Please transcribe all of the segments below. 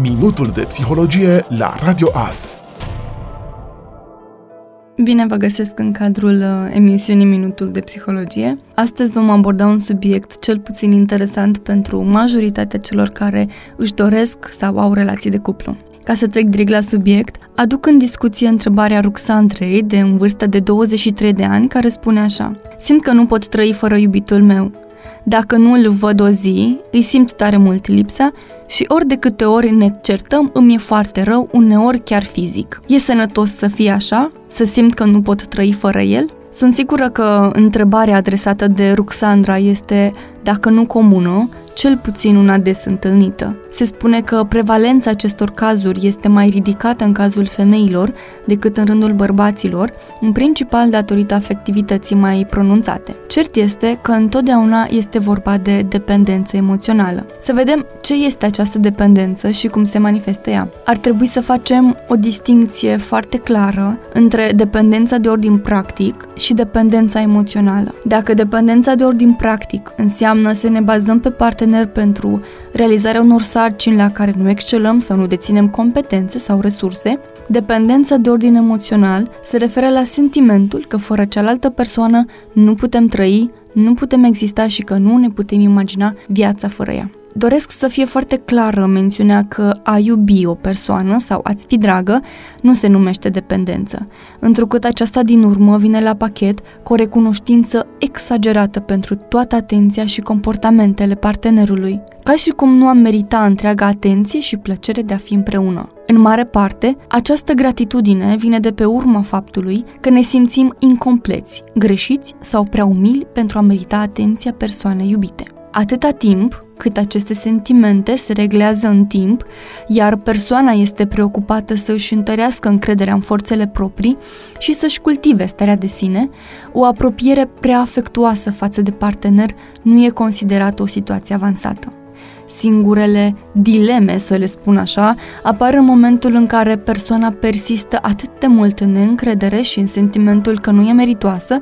Minutul de psihologie la Radio AS. Bine vă găsesc în cadrul uh, emisiunii Minutul de Psihologie. Astăzi vom aborda un subiect cel puțin interesant pentru majoritatea celor care își doresc sau au relații de cuplu. Ca să trec direct la subiect, aduc în discuție întrebarea Ruxandrei, de în vârstă de 23 de ani, care spune așa Simt că nu pot trăi fără iubitul meu. Dacă nu îl văd o zi, îi simt tare mult lipsa și ori de câte ori ne certăm, îmi e foarte rău, uneori chiar fizic. E sănătos să fie așa? Să simt că nu pot trăi fără el? Sunt sigură că întrebarea adresată de Ruxandra este, dacă nu comună, cel puțin una des întâlnită. Se spune că prevalența acestor cazuri este mai ridicată în cazul femeilor decât în rândul bărbaților, în principal datorită afectivității mai pronunțate. Cert este că întotdeauna este vorba de dependență emoțională. Să vedem ce este această dependență și cum se manifestă ea. Ar trebui să facem o distinție foarte clară între dependența de ordin practic și dependența emoțională. Dacă dependența de ordin practic înseamnă să ne bazăm pe partener pentru realizarea unor sarcini la care nu excelăm sau nu deținem competențe sau resurse, dependența de ordin emoțional se referă la sentimentul că fără cealaltă persoană nu putem trăi, nu putem exista și că nu ne putem imagina viața fără ea. Doresc să fie foarte clară mențiunea că a iubi o persoană sau a-ți fi dragă nu se numește dependență, întrucât aceasta din urmă vine la pachet cu o recunoștință exagerată pentru toată atenția și comportamentele partenerului, ca și cum nu am merita întreaga atenție și plăcere de a fi împreună. În mare parte, această gratitudine vine de pe urma faptului că ne simțim incompleți, greșiți sau prea umili pentru a merita atenția persoanei iubite. Atâta timp cât aceste sentimente se reglează în timp, iar persoana este preocupată să își întărească încrederea în forțele proprii și să-și cultive starea de sine, o apropiere prea afectuoasă față de partener nu e considerată o situație avansată. Singurele dileme, să le spun așa, apar în momentul în care persoana persistă atât de mult în neîncredere și în sentimentul că nu e meritoasă,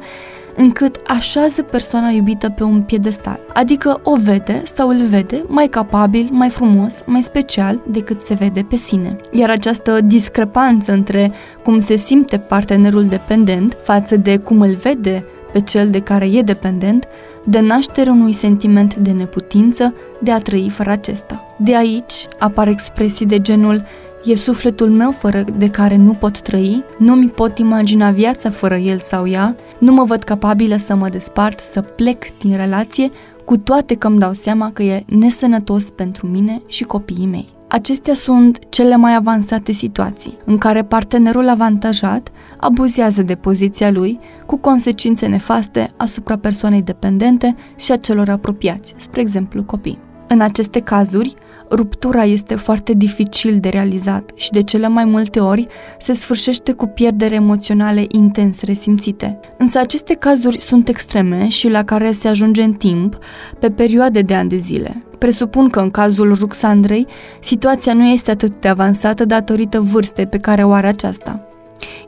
încât așează persoana iubită pe un piedestal, adică o vede sau îl vede mai capabil, mai frumos, mai special decât se vede pe sine. Iar această discrepanță între cum se simte partenerul dependent față de cum îl vede pe cel de care e dependent, dă naștere unui sentiment de neputință de a trăi fără acesta. De aici apar expresii de genul E sufletul meu fără de care nu pot trăi, nu mi pot imagina viața fără el sau ea, nu mă văd capabilă să mă despart, să plec din relație, cu toate că îmi dau seama că e nesănătos pentru mine și copiii mei. Acestea sunt cele mai avansate situații, în care partenerul avantajat abuzează de poziția lui, cu consecințe nefaste asupra persoanei dependente și a celor apropiați, spre exemplu copii. În aceste cazuri, ruptura este foarte dificil de realizat și de cele mai multe ori se sfârșește cu pierdere emoționale intens resimțite. Însă aceste cazuri sunt extreme și la care se ajunge în timp, pe perioade de ani de zile. Presupun că în cazul Ruxandrei, situația nu este atât de avansată datorită vârstei pe care o are aceasta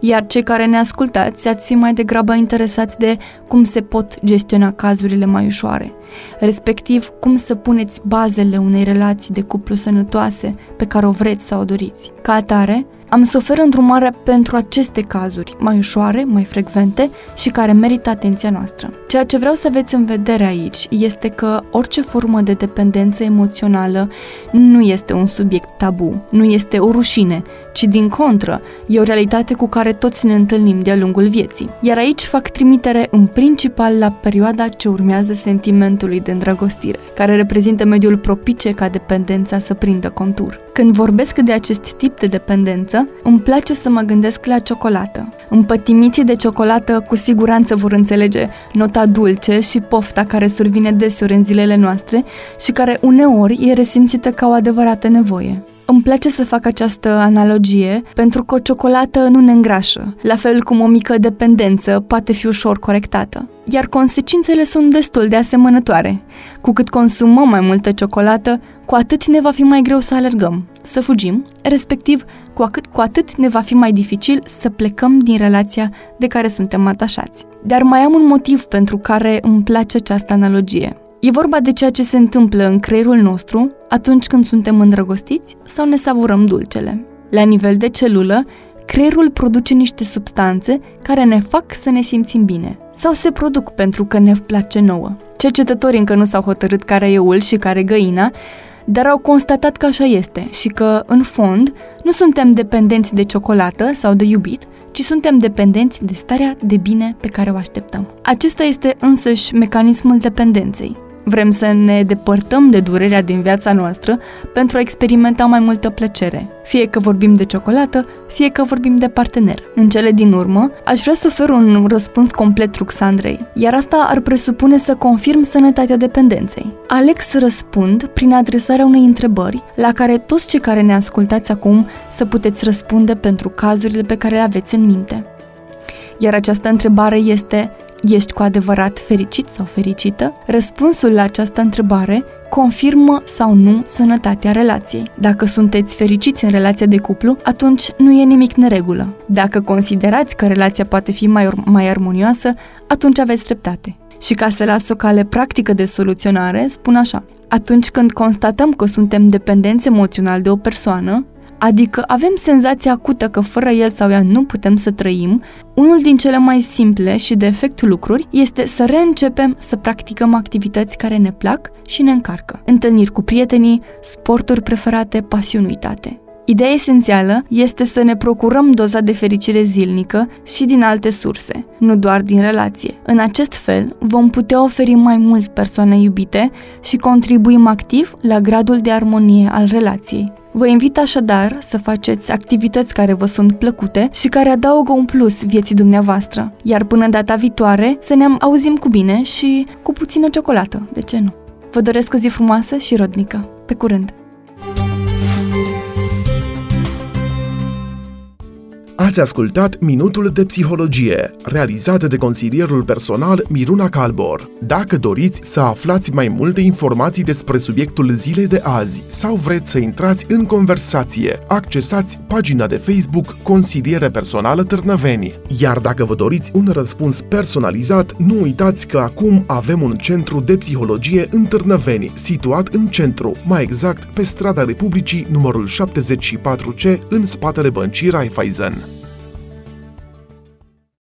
iar cei care ne ascultați ați fi mai degrabă interesați de cum se pot gestiona cazurile mai ușoare, respectiv cum să puneți bazele unei relații de cuplu sănătoase pe care o vreți sau o doriți. Ca atare, am să ofer îndrumare pentru aceste cazuri, mai ușoare, mai frecvente și care merită atenția noastră. Ceea ce vreau să aveți în vedere aici este că orice formă de dependență emoțională nu este un subiect tabu, nu este o rușine, ci din contră, e o realitate cu care toți ne întâlnim de-a lungul vieții. Iar aici fac trimitere în principal la perioada ce urmează sentimentului de îndrăgostire, care reprezintă mediul propice ca dependența să prindă contur. Când vorbesc de acest tip de dependență, îmi place să mă gândesc la ciocolată. Împătimiții de ciocolată cu siguranță vor înțelege nota dulce și pofta care survine deseori în zilele noastre și care uneori e resimțită ca o adevărată nevoie. Îmi place să fac această analogie pentru că o ciocolată nu ne îngrașă, la fel cum o mică dependență poate fi ușor corectată. Iar consecințele sunt destul de asemănătoare. Cu cât consumăm mai multă ciocolată, cu atât ne va fi mai greu să alergăm, să fugim, respectiv cu atât, cu atât ne va fi mai dificil să plecăm din relația de care suntem atașați. Dar mai am un motiv pentru care îmi place această analogie. E vorba de ceea ce se întâmplă în creierul nostru atunci când suntem îndrăgostiți sau ne savurăm dulcele. La nivel de celulă, creierul produce niște substanțe care ne fac să ne simțim bine sau se produc pentru că ne place nouă. Cercetătorii încă nu s-au hotărât care e ul și care găina, dar au constatat că așa este și că, în fond, nu suntem dependenți de ciocolată sau de iubit, ci suntem dependenți de starea de bine pe care o așteptăm. Acesta este însăși mecanismul dependenței. Vrem să ne depărtăm de durerea din viața noastră pentru a experimenta mai multă plăcere, fie că vorbim de ciocolată, fie că vorbim de partener. În cele din urmă, aș vrea să ofer un răspuns complet Ruxandrei, iar asta ar presupune să confirm sănătatea dependenței. Aleg să răspund prin adresarea unei întrebări la care toți cei care ne ascultați acum să puteți răspunde pentru cazurile pe care le aveți în minte. Iar această întrebare este Ești cu adevărat fericit sau fericită? Răspunsul la această întrebare confirmă sau nu sănătatea relației. Dacă sunteți fericiți în relația de cuplu, atunci nu e nimic neregulă. Dacă considerați că relația poate fi mai, mai armonioasă, atunci aveți dreptate. Și ca să las o cale practică de soluționare, spun așa. Atunci când constatăm că suntem dependenți emoțional de o persoană, adică avem senzația acută că fără el sau ea nu putem să trăim, unul din cele mai simple și de efect lucruri este să reîncepem să practicăm activități care ne plac și ne încarcă. Întâlniri cu prietenii, sporturi preferate, pasiuni uitate. Ideea esențială este să ne procurăm doza de fericire zilnică și din alte surse, nu doar din relație. În acest fel, vom putea oferi mai mult persoane iubite și contribuim activ la gradul de armonie al relației. Vă invit așadar să faceți activități care vă sunt plăcute și care adaugă un plus vieții dumneavoastră. Iar până data viitoare, să ne auzim cu bine și cu puțină ciocolată, de ce nu? Vă doresc o zi frumoasă și rodnică. Pe curând! Ați ascultat Minutul de Psihologie, realizat de consilierul personal Miruna Calbor. Dacă doriți să aflați mai multe informații despre subiectul zilei de azi sau vreți să intrați în conversație, accesați pagina de Facebook Consiliere Personală Târnăveni. Iar dacă vă doriți un răspuns personalizat, nu uitați că acum avem un centru de psihologie în Târnăveni, situat în centru, mai exact pe strada Republicii numărul 74C, în spatele băncii Raiffeisen.